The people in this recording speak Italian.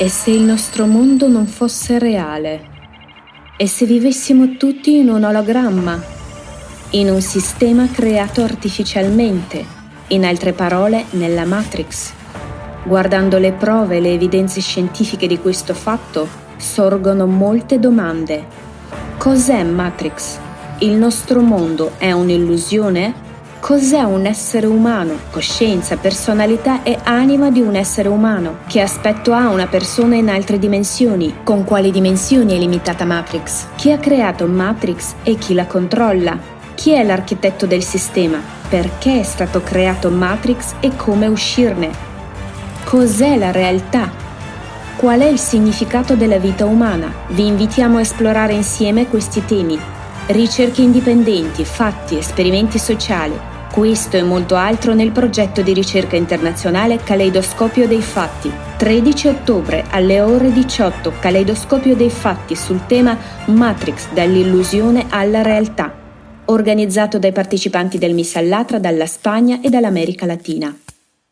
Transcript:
E se il nostro mondo non fosse reale? E se vivessimo tutti in un ologramma? In un sistema creato artificialmente? In altre parole, nella Matrix? Guardando le prove e le evidenze scientifiche di questo fatto, sorgono molte domande. Cos'è Matrix? Il nostro mondo è un'illusione? Cos'è un essere umano? Coscienza, personalità e anima di un essere umano? Che aspetto ha una persona in altre dimensioni? Con quali dimensioni è limitata Matrix? Chi ha creato Matrix e chi la controlla? Chi è l'architetto del sistema? Perché è stato creato Matrix e come uscirne? Cos'è la realtà? Qual è il significato della vita umana? Vi invitiamo a esplorare insieme questi temi ricerche indipendenti, fatti, esperimenti sociali. Questo e molto altro nel progetto di ricerca internazionale Caleidoscopio dei Fatti. 13 ottobre alle ore 18 Caleidoscopio dei Fatti sul tema Matrix dall'illusione alla realtà, organizzato dai partecipanti del Miss Allatra dalla Spagna e dall'America Latina.